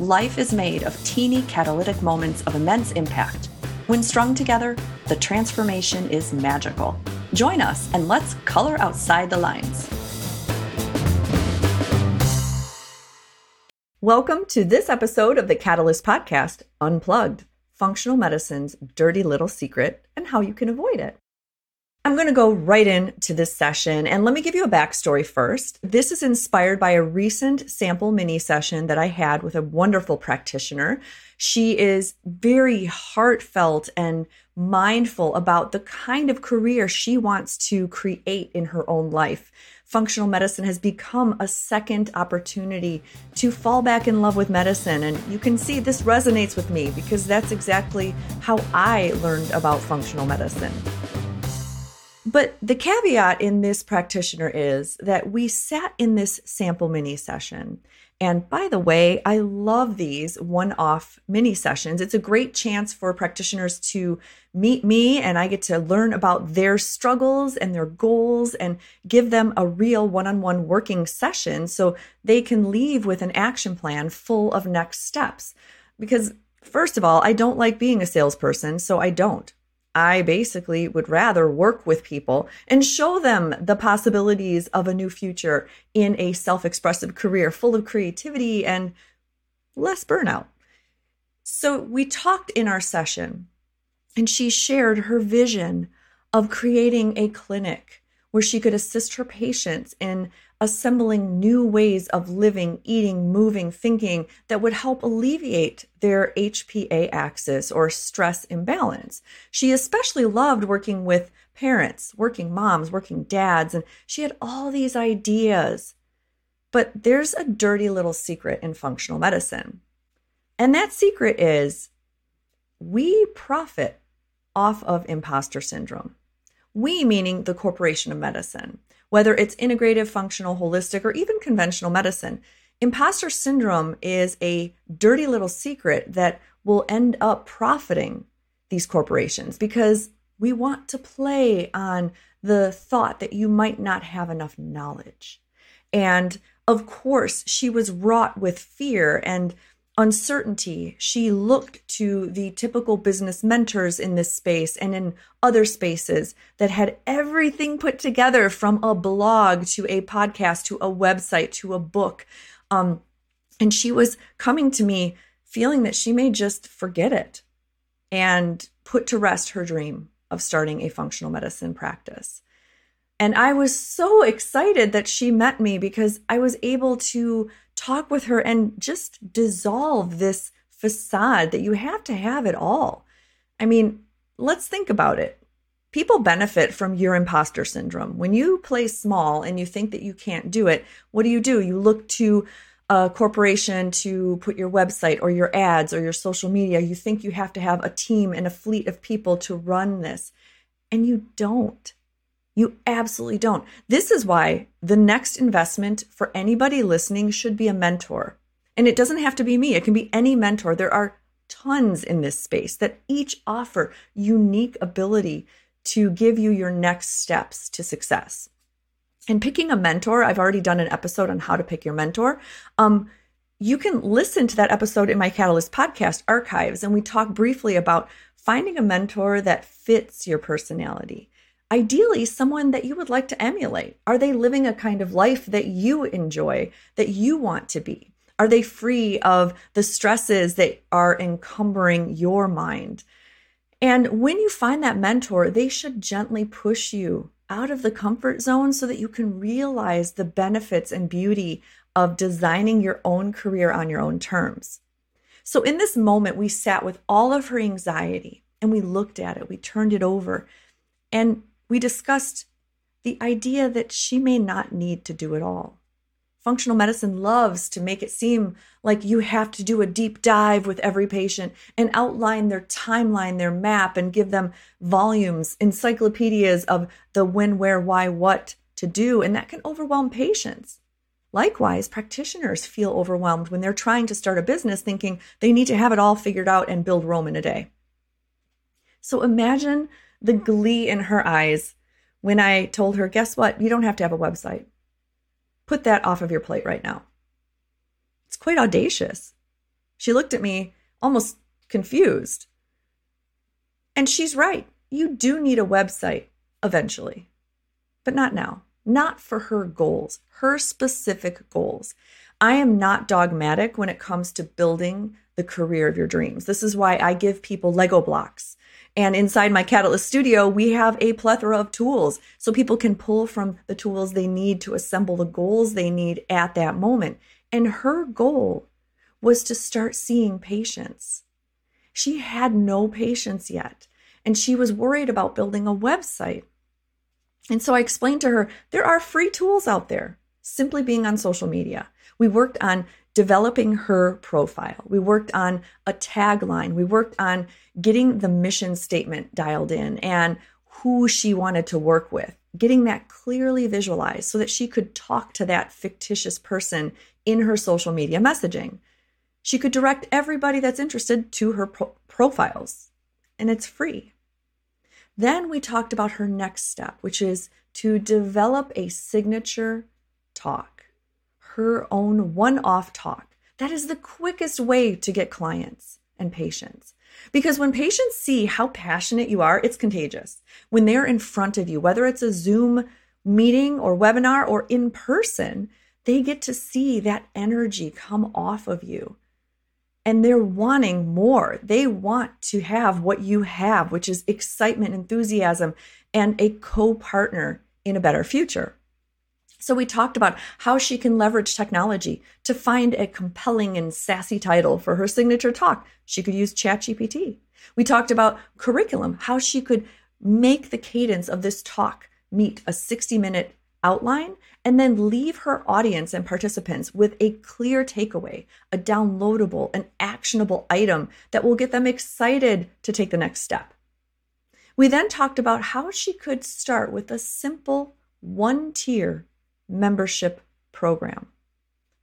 Life is made of teeny catalytic moments of immense impact. When strung together, the transformation is magical. Join us and let's color outside the lines. Welcome to this episode of the Catalyst Podcast Unplugged Functional Medicine's Dirty Little Secret and How You Can Avoid It. I'm going to go right into this session and let me give you a backstory first. This is inspired by a recent sample mini session that I had with a wonderful practitioner. She is very heartfelt and mindful about the kind of career she wants to create in her own life. Functional medicine has become a second opportunity to fall back in love with medicine. And you can see this resonates with me because that's exactly how I learned about functional medicine. But the caveat in this practitioner is that we sat in this sample mini session. And by the way, I love these one off mini sessions. It's a great chance for practitioners to meet me, and I get to learn about their struggles and their goals and give them a real one on one working session so they can leave with an action plan full of next steps. Because, first of all, I don't like being a salesperson, so I don't. I basically would rather work with people and show them the possibilities of a new future in a self expressive career full of creativity and less burnout. So, we talked in our session, and she shared her vision of creating a clinic where she could assist her patients in assembling new ways of living, eating, moving, thinking that would help alleviate their HPA axis or stress imbalance. She especially loved working with parents, working moms, working dads, and she had all these ideas. But there's a dirty little secret in functional medicine. And that secret is we profit off of imposter syndrome. We, meaning the corporation of medicine whether it's integrative, functional, holistic, or even conventional medicine. Imposter syndrome is a dirty little secret that will end up profiting these corporations because we want to play on the thought that you might not have enough knowledge. And of course, she was wrought with fear and uncertainty, she looked to the typical business mentors in this space and in other spaces that had everything put together from a blog to a podcast to a website to a book. Um, and she was coming to me feeling that she may just forget it and put to rest her dream of starting a functional medicine practice. And I was so excited that she met me because I was able to talk with her and just dissolve this facade that you have to have it all. I mean, let's think about it. People benefit from your imposter syndrome. When you play small and you think that you can't do it, what do you do? You look to a corporation to put your website or your ads or your social media. You think you have to have a team and a fleet of people to run this, and you don't. You absolutely don't. This is why the next investment for anybody listening should be a mentor. And it doesn't have to be me, it can be any mentor. There are tons in this space that each offer unique ability to give you your next steps to success. And picking a mentor, I've already done an episode on how to pick your mentor. Um, you can listen to that episode in my Catalyst podcast archives, and we talk briefly about finding a mentor that fits your personality ideally someone that you would like to emulate. Are they living a kind of life that you enjoy, that you want to be? Are they free of the stresses that are encumbering your mind? And when you find that mentor, they should gently push you out of the comfort zone so that you can realize the benefits and beauty of designing your own career on your own terms. So, in this moment, we sat with all of her anxiety and we looked at it, we turned it over, and we discussed the idea that she may not need to do it all. Functional medicine loves to make it seem like you have to do a deep dive with every patient and outline their timeline, their map, and give them volumes, encyclopedias of the when, where, why, what to do. And that can overwhelm patients. Likewise, practitioners feel overwhelmed when they're trying to start a business thinking they need to have it all figured out and build Rome in a day. So imagine the glee in her eyes when I told her, guess what? You don't have to have a website. Put that off of your plate right now. It's quite audacious. She looked at me almost confused. And she's right. You do need a website eventually, but not now, not for her goals, her specific goals. I am not dogmatic when it comes to building the career of your dreams. This is why I give people Lego blocks and inside my Catalyst studio, we have a plethora of tools so people can pull from the tools they need to assemble the goals they need at that moment. And her goal was to start seeing patients. She had no patients yet, and she was worried about building a website. And so I explained to her there are free tools out there, simply being on social media. We worked on developing her profile. We worked on a tagline. We worked on getting the mission statement dialed in and who she wanted to work with, getting that clearly visualized so that she could talk to that fictitious person in her social media messaging. She could direct everybody that's interested to her pro- profiles, and it's free. Then we talked about her next step, which is to develop a signature talk her own one off talk. That is the quickest way to get clients and patients. Because when patients see how passionate you are, it's contagious. When they're in front of you, whether it's a Zoom meeting or webinar or in person, they get to see that energy come off of you. And they're wanting more. They want to have what you have, which is excitement, enthusiasm, and a co partner in a better future. So we talked about how she can leverage technology to find a compelling and sassy title for her signature talk. She could use ChatGPT. We talked about curriculum, how she could make the cadence of this talk meet a 60 minute outline and then leave her audience and participants with a clear takeaway, a downloadable, an actionable item that will get them excited to take the next step. We then talked about how she could start with a simple one tier membership program,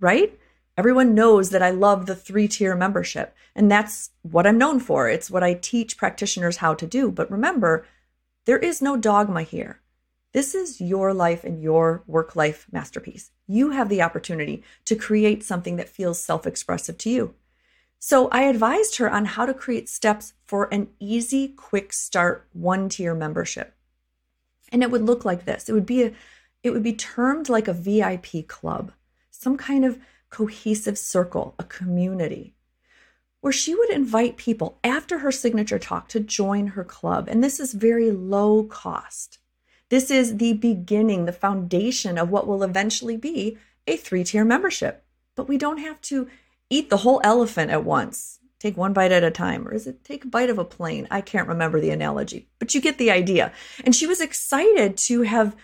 right? Everyone knows that I love the three tier membership, and that's what I'm known for. It's what I teach practitioners how to do. But remember, there is no dogma here. This is your life and your work life masterpiece. You have the opportunity to create something that feels self expressive to you. So I advised her on how to create steps for an easy, quick start one tier membership. And it would look like this it would be a, it would be termed like a VIP club, some kind of cohesive circle, a community, where she would invite people after her signature talk to join her club. And this is very low cost. This is the beginning, the foundation of what will eventually be a three tier membership. But we don't have to eat the whole elephant at once. Take one bite at a time, or is it take a bite of a plane? I can't remember the analogy, but you get the idea. And she was excited to have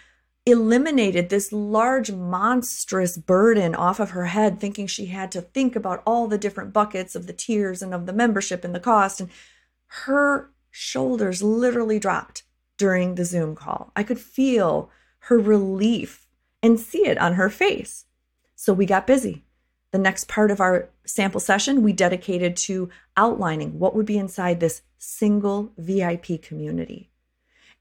eliminated this large, monstrous burden off of her head, thinking she had to think about all the different buckets of the tiers and of the membership and the cost. And her shoulders literally dropped during the Zoom call. I could feel her relief and see it on her face. So we got busy. The next part of our sample session we dedicated to outlining what would be inside this single VIP community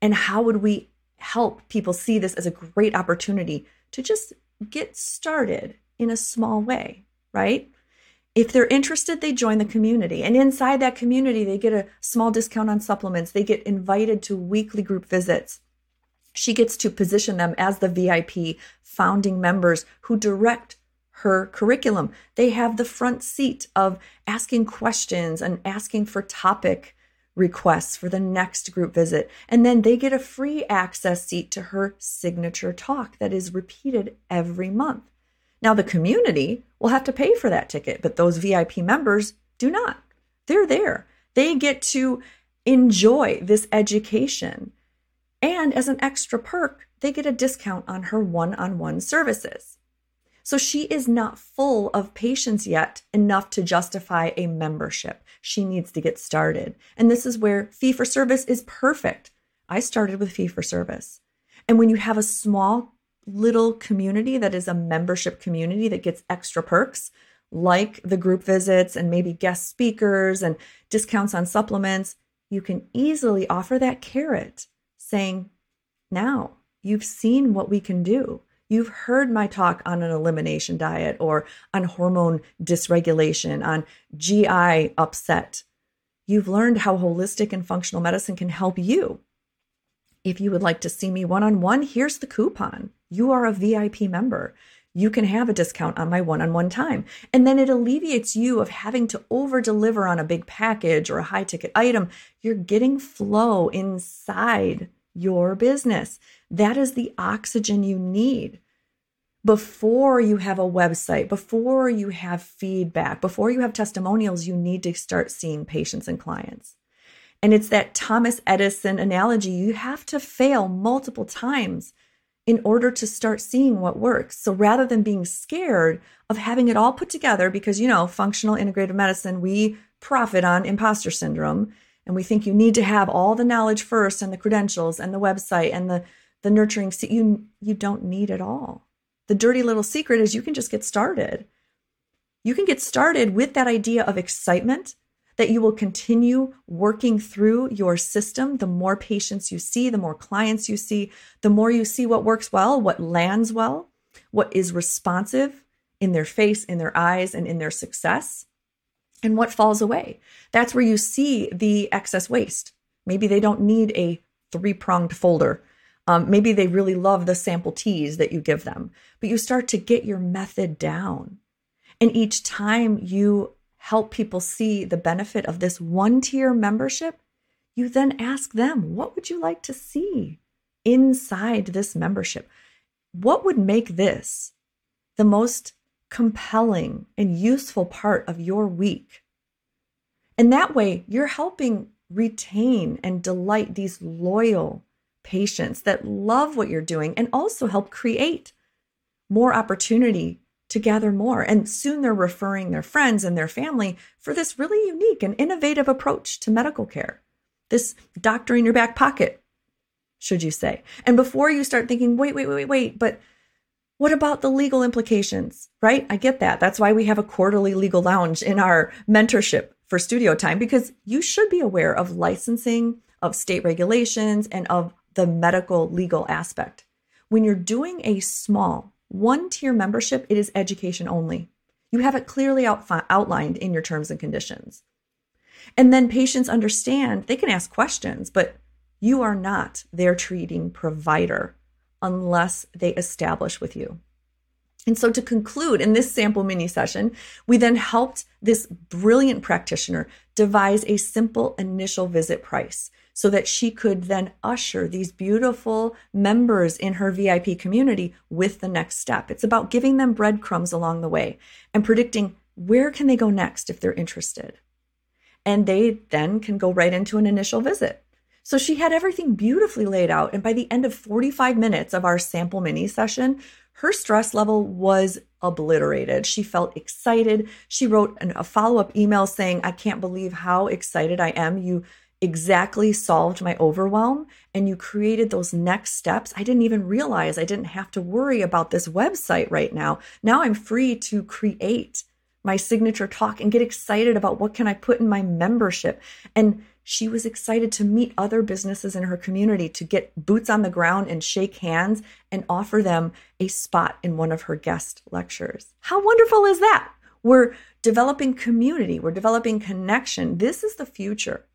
and how would we help people see this as a great opportunity to just get started in a small way, right? If they're interested, they join the community. And inside that community, they get a small discount on supplements. They get invited to weekly group visits. She gets to position them as the VIP founding members who direct her curriculum. They have the front seat of asking questions and asking for topic requests for the next group visit. And then they get a free access seat to her signature talk that is repeated every month. Now, the community will have to pay for that ticket, but those VIP members do not. They're there. They get to enjoy this education. And as an extra perk, they get a discount on her one on one services. So she is not full of patients yet enough to justify a membership. She needs to get started. And this is where fee for service is perfect. I started with fee for service. And when you have a small little community that is a membership community that gets extra perks, like the group visits and maybe guest speakers and discounts on supplements, you can easily offer that carrot saying, Now you've seen what we can do. You've heard my talk on an elimination diet or on hormone dysregulation, on GI upset. You've learned how holistic and functional medicine can help you. If you would like to see me one on one, here's the coupon. You are a VIP member. You can have a discount on my one on one time. And then it alleviates you of having to over deliver on a big package or a high ticket item. You're getting flow inside your business. That is the oxygen you need before you have a website, before you have feedback, before you have testimonials, you need to start seeing patients and clients. And it's that Thomas Edison analogy. You have to fail multiple times in order to start seeing what works. So rather than being scared of having it all put together, because, you know, functional integrative medicine, we profit on imposter syndrome. And we think you need to have all the knowledge first and the credentials and the website and the, the nurturing. You, you don't need it all. The dirty little secret is you can just get started. You can get started with that idea of excitement that you will continue working through your system. The more patients you see, the more clients you see, the more you see what works well, what lands well, what is responsive in their face, in their eyes, and in their success, and what falls away. That's where you see the excess waste. Maybe they don't need a three pronged folder um, maybe they really love the sample teas that you give them, but you start to get your method down. And each time you help people see the benefit of this one tier membership, you then ask them, what would you like to see inside this membership? What would make this the most compelling and useful part of your week? And that way, you're helping retain and delight these loyal patients that love what you're doing and also help create more opportunity to gather more. And soon they're referring their friends and their family for this really unique and innovative approach to medical care. This doctor in your back pocket, should you say. And before you start thinking, wait, wait, wait, wait, wait, but what about the legal implications, right? I get that. That's why we have a quarterly legal lounge in our mentorship for studio time, because you should be aware of licensing, of state regulations, and of the medical legal aspect. When you're doing a small one tier membership, it is education only. You have it clearly out, outlined in your terms and conditions. And then patients understand they can ask questions, but you are not their treating provider unless they establish with you. And so, to conclude, in this sample mini session, we then helped this brilliant practitioner devise a simple initial visit price so that she could then usher these beautiful members in her VIP community with the next step. It's about giving them breadcrumbs along the way and predicting where can they go next if they're interested. And they then can go right into an initial visit. So she had everything beautifully laid out. And by the end of 45 minutes of our sample mini session, her stress level was obliterated. She felt excited. She wrote an, a follow up email saying, I can't believe how excited I am. You exactly solved my overwhelm and you created those next steps. I didn't even realize I didn't have to worry about this website right now. Now I'm free to create my signature talk and get excited about what can I put in my membership. And she was excited to meet other businesses in her community to get boots on the ground and shake hands and offer them a spot in one of her guest lectures. How wonderful is that? We're developing community, we're developing connection. This is the future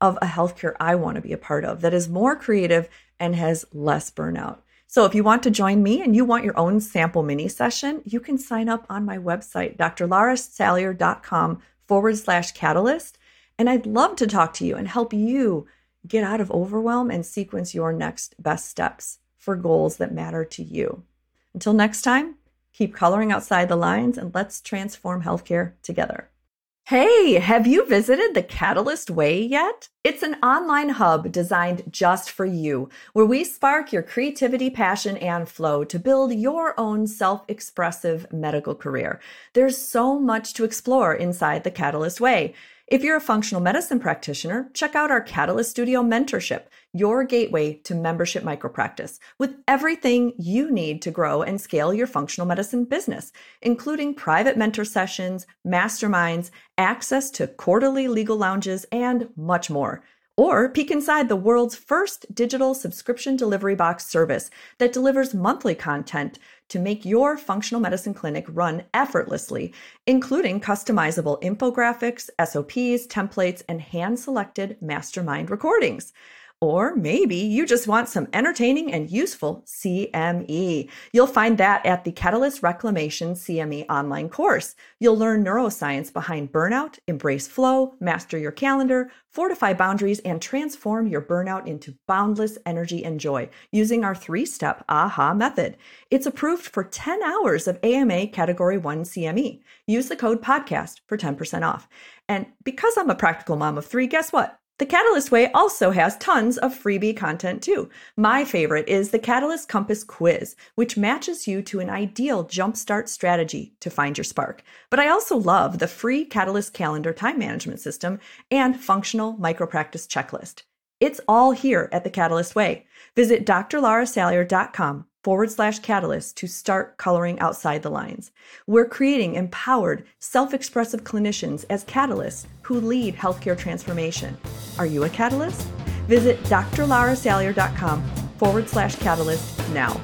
of a healthcare I want to be a part of that is more creative and has less burnout. So if you want to join me and you want your own sample mini session, you can sign up on my website, drlarasalyer.com forward slash catalyst. And I'd love to talk to you and help you get out of overwhelm and sequence your next best steps for goals that matter to you. Until next time, keep coloring outside the lines and let's transform healthcare together. Hey, have you visited the Catalyst Way yet? It's an online hub designed just for you, where we spark your creativity, passion, and flow to build your own self expressive medical career. There's so much to explore inside the Catalyst Way. If you're a functional medicine practitioner, check out our Catalyst Studio mentorship, your gateway to membership micropractice, with everything you need to grow and scale your functional medicine business, including private mentor sessions, masterminds, access to quarterly legal lounges, and much more. Or peek inside the world's first digital subscription delivery box service that delivers monthly content to make your functional medicine clinic run effortlessly, including customizable infographics, SOPs, templates, and hand selected mastermind recordings. Or maybe you just want some entertaining and useful CME. You'll find that at the Catalyst Reclamation CME online course. You'll learn neuroscience behind burnout, embrace flow, master your calendar, fortify boundaries, and transform your burnout into boundless energy and joy using our three step AHA method. It's approved for 10 hours of AMA Category 1 CME. Use the code podcast for 10% off. And because I'm a practical mom of three, guess what? The Catalyst Way also has tons of freebie content too. My favorite is the Catalyst Compass Quiz, which matches you to an ideal jumpstart strategy to find your spark. But I also love the free Catalyst Calendar time management system and functional micropractice checklist. It's all here at the Catalyst Way. Visit drlarasalyer.com forward slash catalyst to start coloring outside the lines. We're creating empowered, self expressive clinicians as catalysts who lead healthcare transformation. Are you a catalyst? Visit drlarasalyer.com forward slash catalyst now.